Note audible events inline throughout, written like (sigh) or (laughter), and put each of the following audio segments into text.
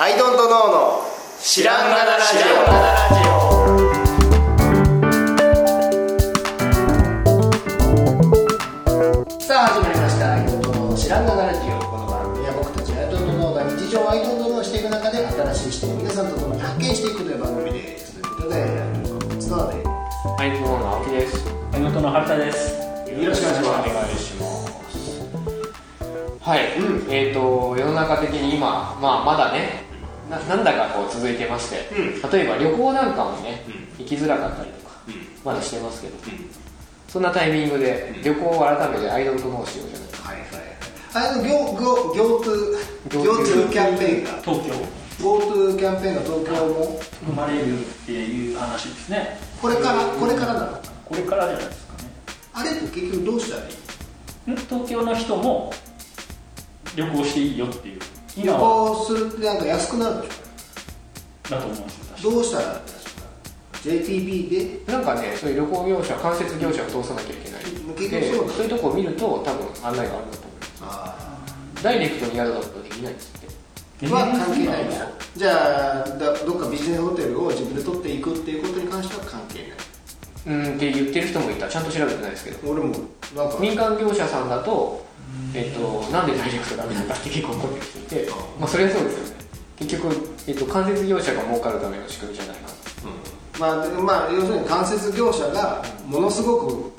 アイドントノーの知らんがなラジオさあ始まりましたアイドントノーの知らんがなラジオこの番組は僕たちアイドントノーが日常をアイドントノーしていく中で新しい視点を皆さんと共に発見していくという番組ですということでアイドントノーの角田ではい、どうも青木です。江本の春田です。よろしくお願いしますお願いします。はい、うんえっ、と世の中的に今まあまだね、ななんだかこう続いてまして、う例えば旅行なんかもね、行きづらかったりとか、まだしてますけど、そんなタイミングで旅行を改めてアイドルと申しようじゃないか。はいはいはい。あの Go Go GoTo キャンペーンが。東京。GoTo キャンペーンが東京も生まれるっていう話ですね。これからこれからなのこれからじゃないですかね。あれって結局どうしたらいいん？東京の人も旅行していいよっていう旅行するってなんか安くなるでしだと思いますよ。ょ？どうしたら安くなる？JTB でなんかね、そういう旅行業者、間接業者を通さなきゃいけない。結で。局そういうとこを見ると多分案内があるんだと思います。あダイレクトに宿だとできないんですって。あは関係ないんだじゃあだどっかビジネスホテルを自分で取っていくっていうことに関しては関係ない。うんって言ってる人もいた。ちゃんと調べてないですけど。俺もなんか。民間業者さんだと,、えっとなんでダイレクトダメなんだって結構思ってる人いて、まあ、それはそうですよね。結局、えっと間接業者が儲かるための仕組みじゃないなまあ、でまあ要するに間接業者がものすごく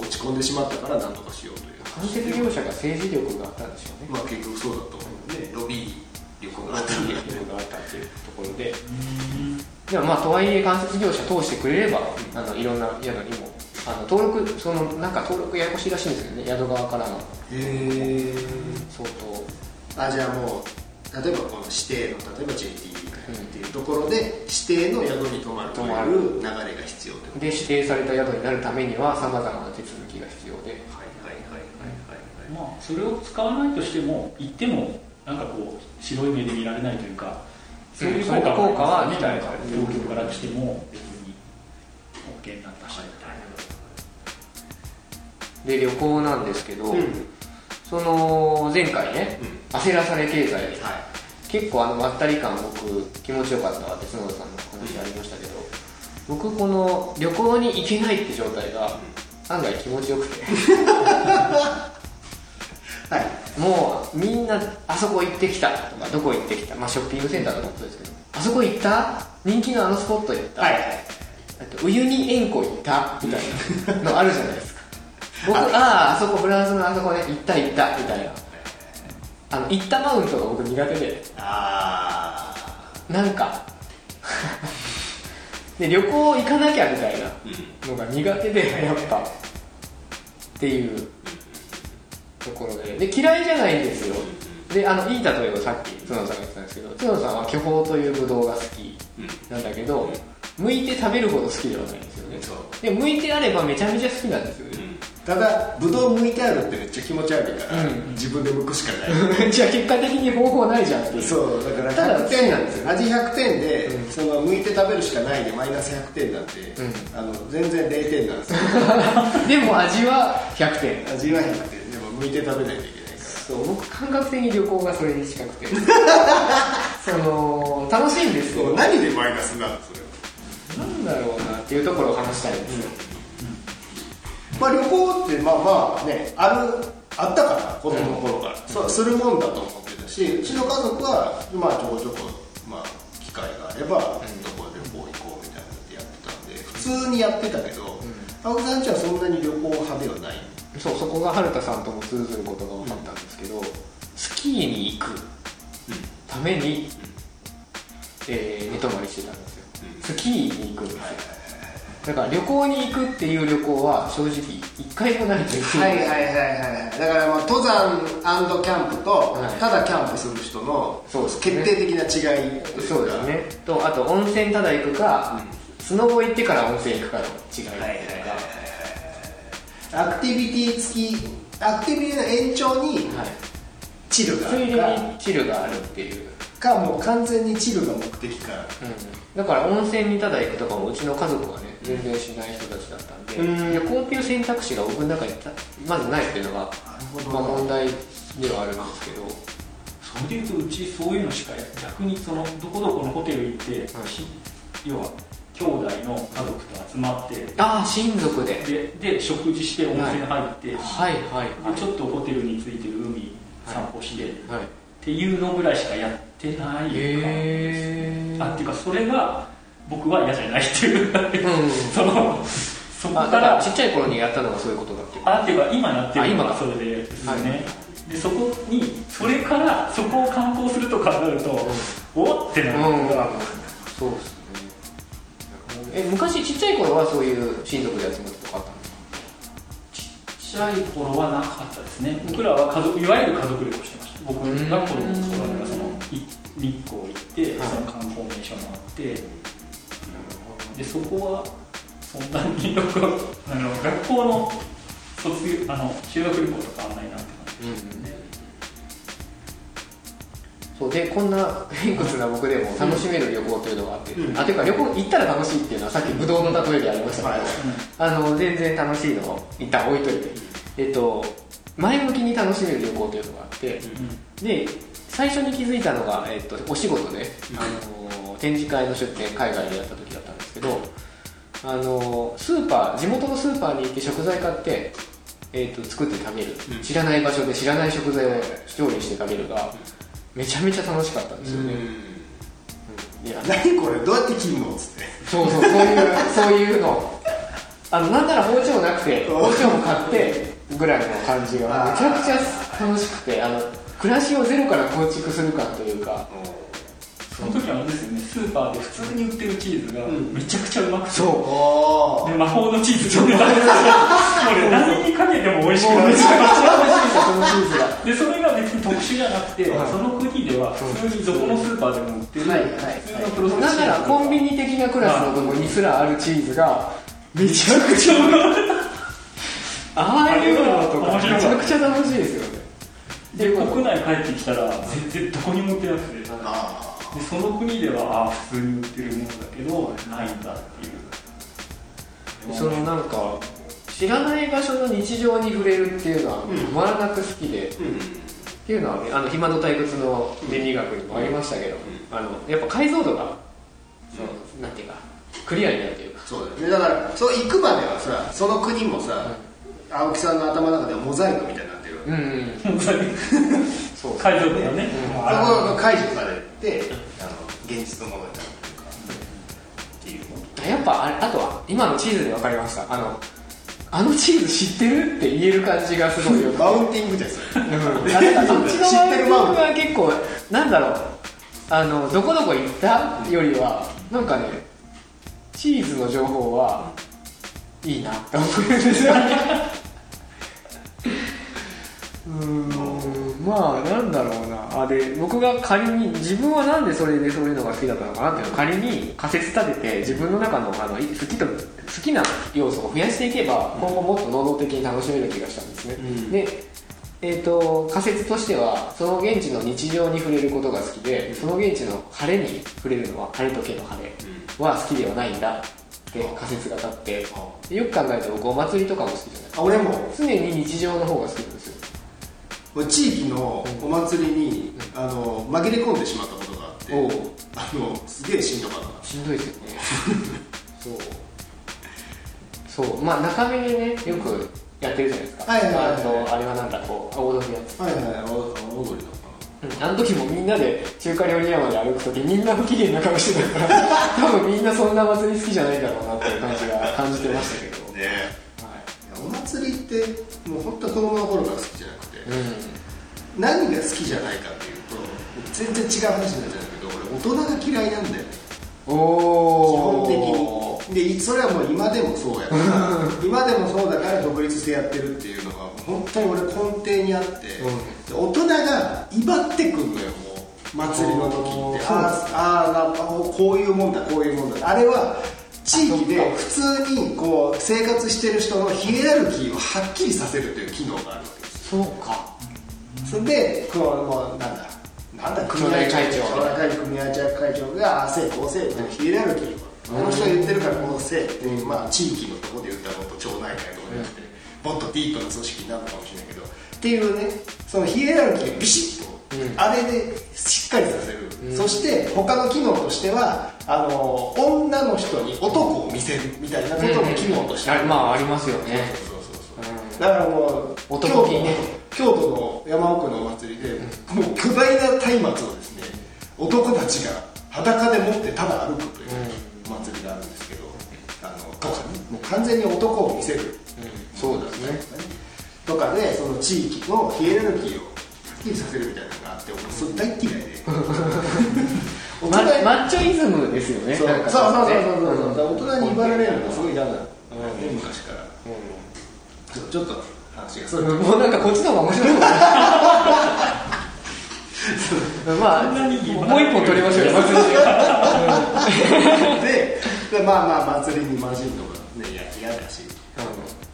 落ち込んでしまったから何とかしようという。間接業者が政治力があったんでしょうね。まあ結局そうだと思うねロビー力があった。政治力があったっていうところで。でもまあとはいえ間接業者通してくれればあのいろんな宿にもあの登録そのなんか登録ややこしいらしいんですよね宿側からの。へえ相当。あじゃあもう例えばこの指定の例えば JTB っていうところで指定の宿に泊まると泊まるいう流れが必要ということ？で指定された宿になるためにはさまざまな手続きが必要で。はいはいはいはいはいまあそれを使わないとしても行ってもなんかこう白い目で見られないというかそういう効果効果はみたいな期待されてる東京からしても別に OK になったしみたいな。で旅行なんですけど、うん。その前回ね、う焦らされ経済はい。結構あのまったり感僕気持ちよかったわって角田さんの話ありましたけど僕この旅行に行けないって状態が案外気持ちよくて。(laughs) はい。もうみんなあそこ行ってきたとかどこ行ってきたまあショッピングセンターとかもそうですけどあそこ行った？人気のあのスポット行った、はい。あとウユニ塩湖行った？みたいなのあるじゃないですか僕あああそこフランスのあそこね行った行ったみたいな。あの行ったマウントが僕苦手で。あなんか。(laughs) で旅行行かなきゃみたいなのが苦手でやっぱ。っていうところで。で嫌いじゃないんですよ。であのいい例えばさっき角野さんが言ってたんですけど角野さんは巨峰というブドウが好きなんだけど剥いて食べるほど好きではないんですよね。で剥いてあればめちゃめちゃ好きなんですよねただブドウ剥いてあるってめっちゃ気持ち悪いから、うん。自分で剥くしかない。(laughs) じゃあ結果的に方法ないじゃんってそうだからただ100点なんですよ。味100点で、うん。その剥いて食べるしかないでマイナス100点なんて、うん。あの全然0点なんですよ。(laughs) でも味は100点。味は100点。でも剥いて食べないといけないかそう僕感覚的に旅行がそれに近くて。(laughs) その楽しいんですよ。ら何でマイナスになるのそれは。なんだろうなっていうところを話したいんですよ、まあ旅行ってまあまあねあるあったから子供の頃から、そうするもんだと思ってたしうちの家族はまあちょこちょこ、まあ、機会があれば、どこ旅行行こうみたいなのってやってたんで普通にやってたけど、青木さんちはそんなに旅行派ではない。そうそこが春田さんとも通ずることが分かったんですけど、スキーに行くために、えー寝泊まりしてたんですよ、スキーに行くんですよ、だから旅行に行くっていう旅行は正直一回もないとい。うはいはいはいはい。だからまあ登山キャンプと、はい。ただキャンプする人の決定的な違いといか。そうですね。とあと温泉ただ行くか、スノボ行ってから温泉行くかの違いはいはいはいアクティビティ付きアクティビティの延長にはい。チルがあるか。にチルがあるっていう、かもう完全にチルが目的か。だから温泉にただ行くとかもうちの家族はね全然しない人たちだったんで、うん。旅行っていう選択肢が僕の中にたまずないっていうのが、まあ、問題ではあるんですけど。そそれでいうとうちそういうのしか逆にそのどこどこのホテル行って、はい。し要は兄弟の家族と集まってああ親族で。でで食事して温泉入って、ではいはいはい。ちょっとホテルについてる海散歩して、っはい。ていうのぐらいしかやってないかえあっていうかそれが僕は嫌じゃないっていう、うん。そのそこあだからちっちゃい頃にやったのがそういうことだっていうあっていうか今やってるのがそれでですね、はいでそこにそれからそこを観光すると考えると、おってなる。うん。のが、そうですね。え昔ちっちゃい頃はそういう親族で集まってとかあったんですかちっちゃい頃はなかったですね。僕らは家族いわゆる家族旅行してました。僕が子供の頃からそのい日光行って、はい。その観光名所回ってでそこはそんなによくあの学校の卒業あの修学旅行とかあんまりなって感じですね、そうでこんな偏屈な僕でも楽しめる旅行というのがあって、うん。あていうか旅行行ったら楽しいっていうのはさっきブドウの例えでありましたけど、はいあの全然楽しいのを一旦置いといて、えっと、前向きに楽しめる旅行というのがあって、で最初に気づいたのが、えっと、お仕事で、あの展示会の出店海外でやった時けどあのスーパー地元のスーパーに行って食材買って、えっと、作って食べる、うん。知らない場所で知らない食材を調理して食べるがめちゃめちゃ楽しかったんですよね、いや。(laughs) 何これ？どうやって切るの？っつって。そうそうそういうそういうの。あのなんなら包丁なくて包丁も買ってぐらいの感じが。めちゃくちゃ楽しくてあの暮らしをゼロから構築する感というかその時はあれですよね。スーパーで普通に売ってるチーズがん。めちゃくちゃうまくて、そう。おで魔法のチーズちょっと。これ何にかけても美味しくなる。めちゃくちゃ美味しいんですよそのチーズがでそれが別に特殊じゃなくて、はい。その国では普通にどこのスーパーでも売ってる、はい。はい。普通のプロセスなんならコンビニ的なクラスのとこにすらあるチーズがめちゃくちゃうまい。ああいうのとかめちゃくちゃ楽しいですよね。で国内帰ってきたら全然どこにも売ってなくて。であその国ではああ普通に売ってるものだけどないんだっていう。そのなんか知らない場所の日常に触れるっていうのはん。止まらなく好きで、ーうん。っていうのはねあの暇と退屈の倫理学にもありましたけど、あのやっぱ解像度が、そう。なんていうかクリアになるというか。そうだよね。だからそう行くまではさその国もさ青木さんの頭の中ではモザイクみたいになってるわけ。うん。うん。そう。(laughs) 解像度がね、うん。そこ解除されてあのものになるっていうやっぱあれあとは今のチーズで分かりました。あのあのチーズ知ってるって言える感じがすごいよ。(laughs) マウンティングじゃんそれうん。あそっちの (laughs) 知ってるマウンが結構なんだろう。あのどこどこ行ったよりはなんかねチーズの情報はいいなって思うんですよ (laughs) うーんまあなんだろうな。あで僕が仮に自分はなんでそれでそういうのが好きだったのかなっていうのを仮に仮説立てて自分の中のあのい好きと好きな要素を増やしていけば今後もっと能動的に楽しめる気がしたんですね、うん。でえー、と仮説としてはその現地の日常に触れることが好きでその現地の晴れに触れるのは晴れとけの晴れは好きではないんだって仮説が立って。でよく考えると僕お祭りとかも好きじゃないあ俺も。常に日常の方が好きなんですよ地域のお祭りにあの紛れ込んでしまったことがあってあのすげえしんどかった。しんどいですよね。(laughs) そう。そう。まあ中目でねよくやってるじゃないですか。はいはいはいはい。あれはなんかこう踊るやつはいはいはいお踊りのうん。あの時もみんなで中華料理屋まで歩く時みんな不機嫌な顔してたから (laughs) 多分みんなそんな祭り好きじゃないんだろうなっていう感じが感じてましたけど、ね。はい。お祭りってもう本当子供の頃から好きじゃなくてい、何が好きじゃないかっていうと全然違う話になっちゃうんだけど俺大人が嫌いなんだよね。うん、基お本的に。でそれはもう今でもそうやから今でもそうだから独立してやってるっていうのが本当に俺根底にあって、で大人が威張ってくんのよもう祭りの時って。あーあこういうもんだこういうもんだ。あれは地域で普通にこう生活してる人のヒエラルキーをはっきりさせるという機能があるわけそうか。それでこのもうなんだなんだ組合会長。組合会長がああせいこうせいっていうヒエラルキーをこの人が言ってるからこうせいっていう、まあ、地域のところで言ったらもっと町内会とかになって、もっとディープな組織になるのかもしれないけどっていうねそのヒエラルキーをビシッとうんあれでしっかりさせる、うん。そして他の機能としてはあの女の人に男を見せるみたいなことも機能としてあまあありますよね。そうそうだからもう京都京都の山奥のお祭りで、もう巨大な松明をですね男たちが裸で持ってただ歩くというお祭りがあるんですけど、あのとかね。もう完全に男を見せる、そうですね。とかでその地域のヒエラルキーをはっきりさせるみたいなのがあって俺それ大っ嫌いで。(laughs) 大マッチョイズムですよね。そう。そうそうそうねそう。大人に威張られるのがすごい嫌なの、ん。昔からちょちょっと話がそれうんもうなんかこっちの方が面白いまあもう一本取りましょうよ祭りで。(laughs) ででまあまあ祭りに混じるのがね嫌だし。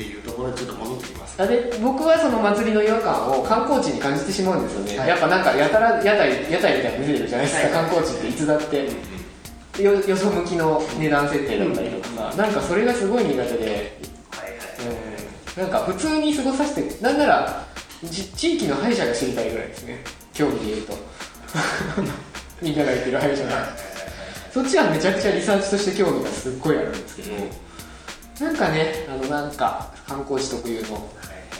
っていうところにちょっと戻ってきますあれ僕はその祭りの違和感を観光地に感じてしまうんですよね、はい。やっぱなんかやたら屋台屋台みたいなの見せてるじゃないですか、はい。観光地っていつだって、よよそ向きの値段設定だったりとかさ、なんかそれがすごい苦手で、うん、なんか普通に過ごさせてなんならじ地域の歯医者が知りたいぐらいですね。競技で言うと。(laughs) みんなが言ってる歯医者が。そっちはめちゃくちゃリサーチとして興味がすっごいあるんですけど、なんかねあのなんか観光地特有の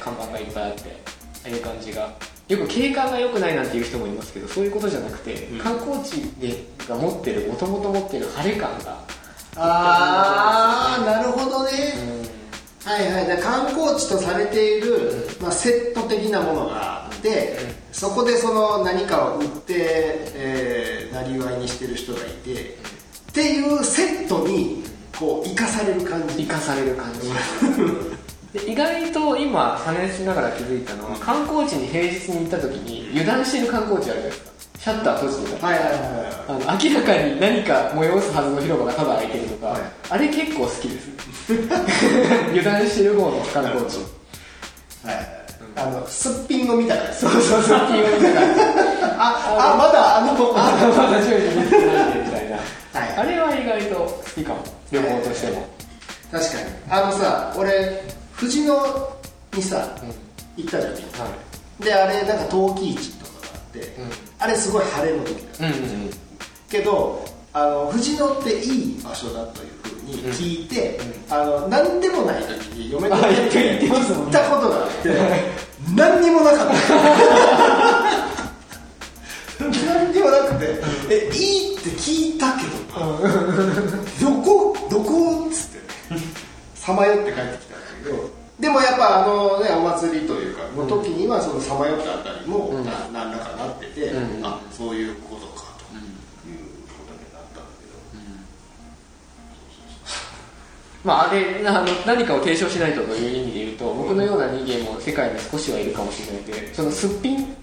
看板がいっぱいあってああいう感じが。よく景観が良くないなんていう人もいますけどそういうことじゃなくて、うん。観光地でが持ってるもともと持ってる晴れ感が、ああなるほどね。うんはいはい。だから観光地とされている、まあ、セット的なものがあって、そこでその何かを売って、えー、なりわいにしてる人がいて、っていうセットにこう生かされる感じ。生かされる感じ。(laughs) で意外と今話しながら気づいたのは観光地に平日に行った時に油断してる観光地あるじゃないですかシャッター閉じてた。はいはいはい。あの明らかに何か催すはずの広場がただ空いてるとか、はい。あれ結構好きです。(laughs) 油断してる方の観光地はいはいあのすっぴんのみたいなやつそうそうそうっていうなんか (laughs) ああまだあのあまだ準備できてないねみたいな、はい。あれは意外と好きかも。旅行としても、確かに。あのさ俺藤野にさうん。行ったじゃん。はい。であれなんか陶器市あって、うん。あれすごい晴れの時だうんうんけどあの藤野っていい場所だというふうに聞いて、うあの何でもない時に嫁と行ったことがあって何にもなかった。何にもなくて「えいいって聞いたけどなどこどこ?」っつってねさまよって帰ってきたそのさまよったあたりもうん。な何らかなってて、うん。あそういうことかということになったんだけど、まああれあの何かを提唱しないとという意味で言うと僕のような人間も世界に少しはいるかもしれないでそのすっぴん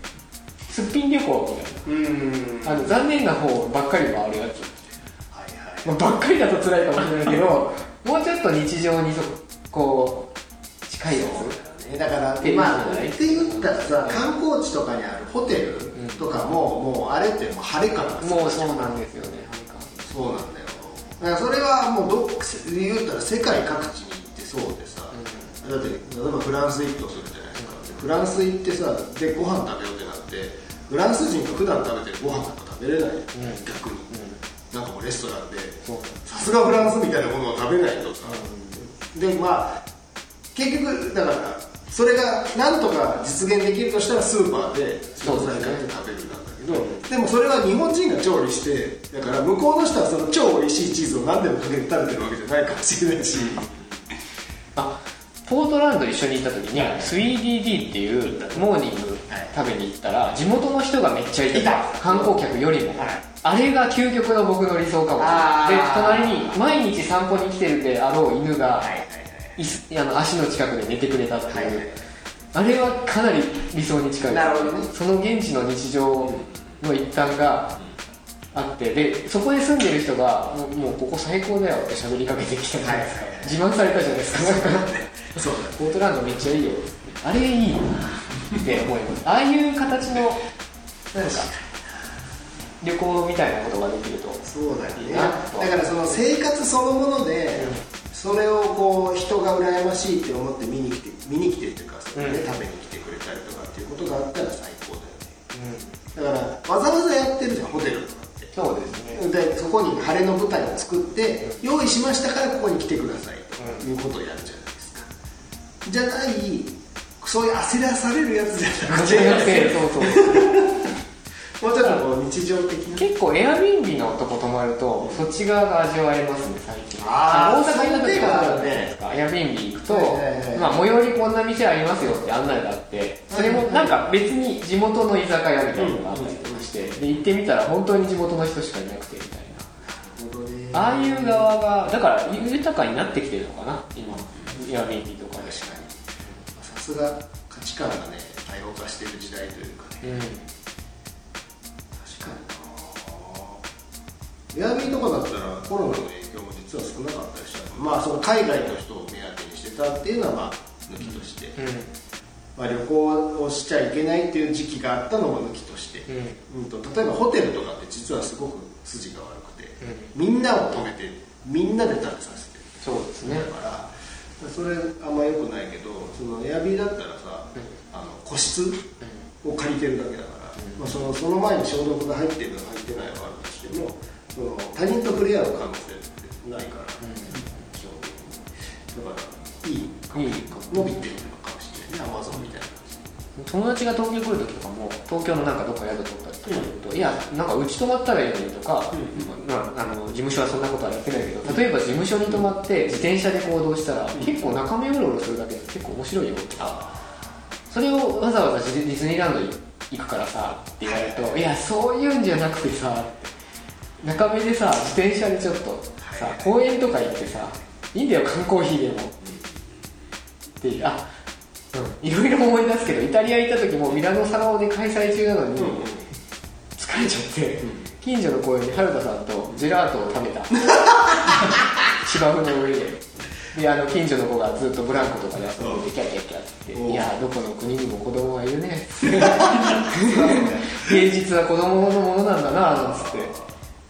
すっぴん旅行みたいうん。なあの残念な方ばっかり回るやつ、はいはい。まあ、ばっかりだと辛いかもしれないけどもうちょっと日常にそこう近いやつだからっていうまあって言ったらさ観光地とかにあるホテルとかも、もうあれってもう晴れからさもうそうなんですよね。そうなんだよ。だからそれはもうどっ言ったら世界各地に行ってそうでさ、だって例えばフランス行くとするじゃないですか。フランス行ってさでご飯食べようってなってフランス人が普段食べてるご飯なんか食べれない、逆に、なんかもうレストランでさすがフランスみたいなものを食べないとさ、でまあ結局だからそれがなんとか実現できるとしたらスーパーで惣菜買って食べるなんだけどでもそれは日本人が調理してだから向こうの人はその超美味しいチーズを何でもかけて食べてるわけじゃないかもしれないし、あポートランド一緒に行った時に 3DD っていうモーニング食べに行ったら地元の人がめっちゃいていた。観光客よりも。はい。あれが究極の僕の理想かもしれない。で隣に毎日散歩に来てるであろう犬がはいあの足の近くで寝てくれたっていう、はい。はいあれはかなり理想に近い。なるほどね。その現地の日常の一端があってでそこで住んでる人がもうここ最高だよって喋りかけてきたじゃないですか、はい自慢されたじゃないですか。そう。ポートランドめっちゃいいよ。あれいいなって思います。ああいう形のなんか旅行みたいなことができると。そうだよね。だからその生活そのもので、それをこう人が羨ましいって思って見に来て見に来てっていうかそれでうん。食べに来てくれたりとかっていうことがあったら最高だよね。だからわざわざやってるじゃんホテルとかって。そうですね。でそこに晴れの舞台を作って用意しましたからここに来てくださいということをやるじゃないですか。じゃないそういう焦らされるやつじゃなくて。そうそう (laughs) もうちょっとこう日常的な。結構エアビーンビーのとこ泊まるとそっち側が味わえますね最近あー大阪行った時はその手があるねですか。エアビーンビー行くと、まあ、最寄りこんな店ありますよって案内があってそれもなんか別に地元の居酒屋みたいなのがあったりとかしてで行ってみたら本当に地元の人しかいなくてみたいな。ああいう側がだから豊かになってきてるのかな今エアビーンビーとかで。確かに。さすが価値観がね多様化している時代というかね。うんエアビーとかだったらコロナの影響も実は少なかったりした。まあその海外の人を目当てにしてたっていうのはまあ抜きとして、まあ、旅行をしちゃいけないっていう時期があったのも抜きとして、うん。うんと例えばホテルとかって実はすごく筋が悪くて、みんなを止めてみんなで食べさせてる。そうですね。だからそれあんま良くないけどそのエアビーだったらさ、あの個室を借りてるだけだから、まあ、そのその前に消毒が入ってるの入ってないはあるとしてもその他人と触れ合う可能性ってないから、基本的にだからいいいい伸びて。るのかもしれないねアマゾンみたいな友達が東京来る時とかも東京のなんかどっか宿取ったりとか言うと、いやなんかうち泊まったらいいのにとか、まあ、あの事務所はそんなことはやって。ないけど例えば事務所に泊まって。自転車で行動したら、結構中身うろうろするだけで結構面白いよって。それをわざわざディズニーランドに行くからさって。言われると、いやそういうんじゃなくて。さ中身でさ自転車でちょっとさ、公園とか行ってさいいんだよ缶コーヒーでも、っていうあうんいろいろ思い出すけどイタリア行った時もミラノサロで開催中なのに、疲れちゃって、近所の公園で原田さんとジェラートを食べた。(laughs) 芝生の上で。であの近所の子がずっとブランコとかで遊ん。でてキャッキャッキャって言って「いやどこの国にも子供はいるね」(laughs) 芸術は子供のものなんだななんつって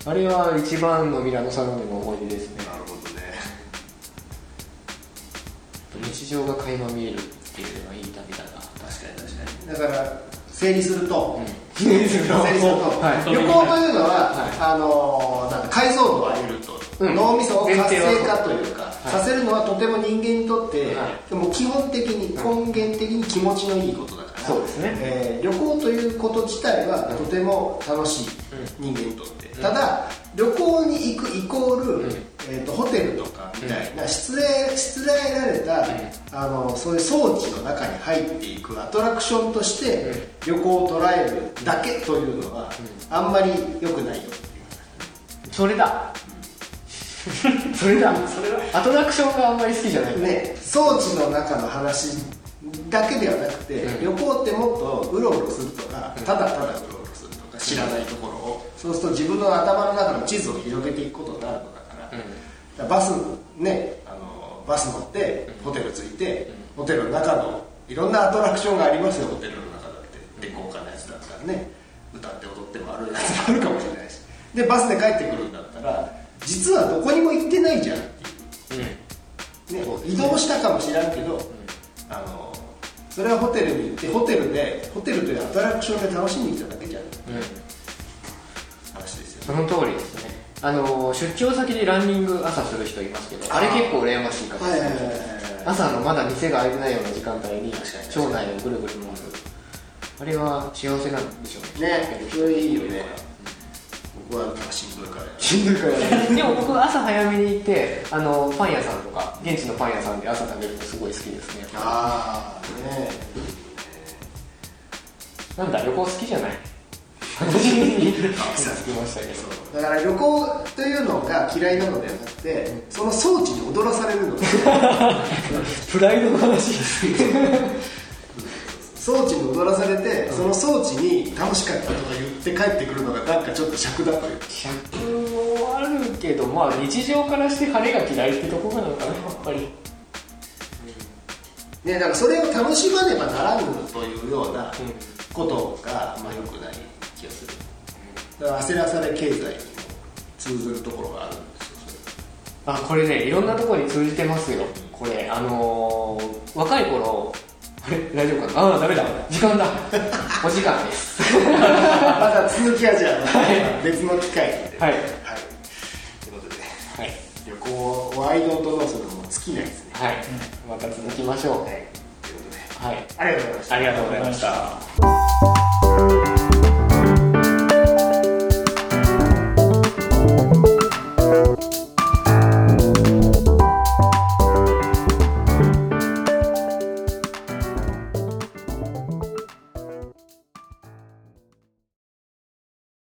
あれは一番のミラノサロンでの思い出ですね。なるほどね。日常が垣間見えるっていうのはいい旅だな。確かに確かに。だから整理すると、整理すると。整理すると、はい。旅行というのは、はい。あのーなんか解像度を上げると、うん。脳みそを活性化というか、はい。させるのはとても人間にとって、はでも基本的に根源的に気持ちのいいことだそうですね。えー旅行ということ自体はとても楽しい、人間にとって、ただ旅行に行くイコール、ん。えー、とホテルとかみたいな、しつれしつらえられた、あのそういう装置の中に入っていくアトラクションとして旅行を捉えるだけというのは、あんまり良くないよそれだ。(laughs) それだ。それは。アトラクションがあんまり好きじゃない。ね、装置の中の話だけではなくて、うん。旅行ってもっとうろうろするとか、ただただうろうろするとか。知らないところを、そうすると自分の頭の中の地図を広げていくことになるのだから,、だからバスねあのバス乗ってホテル着いて、ホテルの中のいろんなアトラクションがありますよホテルの中だって。で豪華なやつだったらね歌って踊ってもあるやつもあるかもしれないし。でバスで帰ってくるんだったら実はどこにも行ってないじゃんっていう。ね、移動したかもしれんけど、それはホテルに行ってホテルでホテルというアトラクションで楽しんできただけじゃん。うん。話ですよ。ねその通りですね。あの出張先でランニング朝する人いますけどあれ結構羨ましいかもしれない朝のまだ店が開いてないような時間帯に町内をぐるぐる回る。あれは幸せなんでしょうね。ねそれいいよね僕はしんどいからしんどいから (laughs) でも僕は朝早めに行ってあのパン屋さんとか現地のパン屋さんで朝食べるのすごい好きですね。ああねなんだ旅行好きじゃない？話につきましたけど。だから旅行というのが嫌いなのではなくてその装置に踊らされるの。が (laughs) プライドの話装置に踊らされてその装置に楽しかったとか言って帰ってくるのがなんかちょっと尺だという。か尺もあるけどまあ日常からして晴れが嫌いってとこなのかなやっぱり。ね、だからそれを楽しまねばならぬというようなことが、まあ、よくない気がする。だから焦らされ経済にも通ずるところがあるんですよあこれねいろんなところに通じてますよ。これあのー若い頃あれ大丈夫かな？ああダメだ。時間だ。(laughs) お時間です。また続きはじゃあ別の機会で。はい。はい。ということではい。旅行ワイドとのそれも尽きないですね。はい。また続きましょう。はい。ということで。はい。ありがとうございました。ありがとうございました